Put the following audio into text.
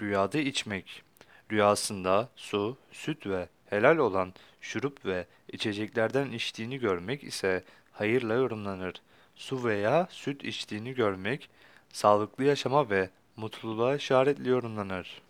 Rüyada içmek. Rüyasında su, süt ve helal olan şurup ve içeceklerden içtiğini görmek ise hayırla yorumlanır. Su veya süt içtiğini görmek sağlıklı yaşama ve mutluluğa işaretli yorumlanır.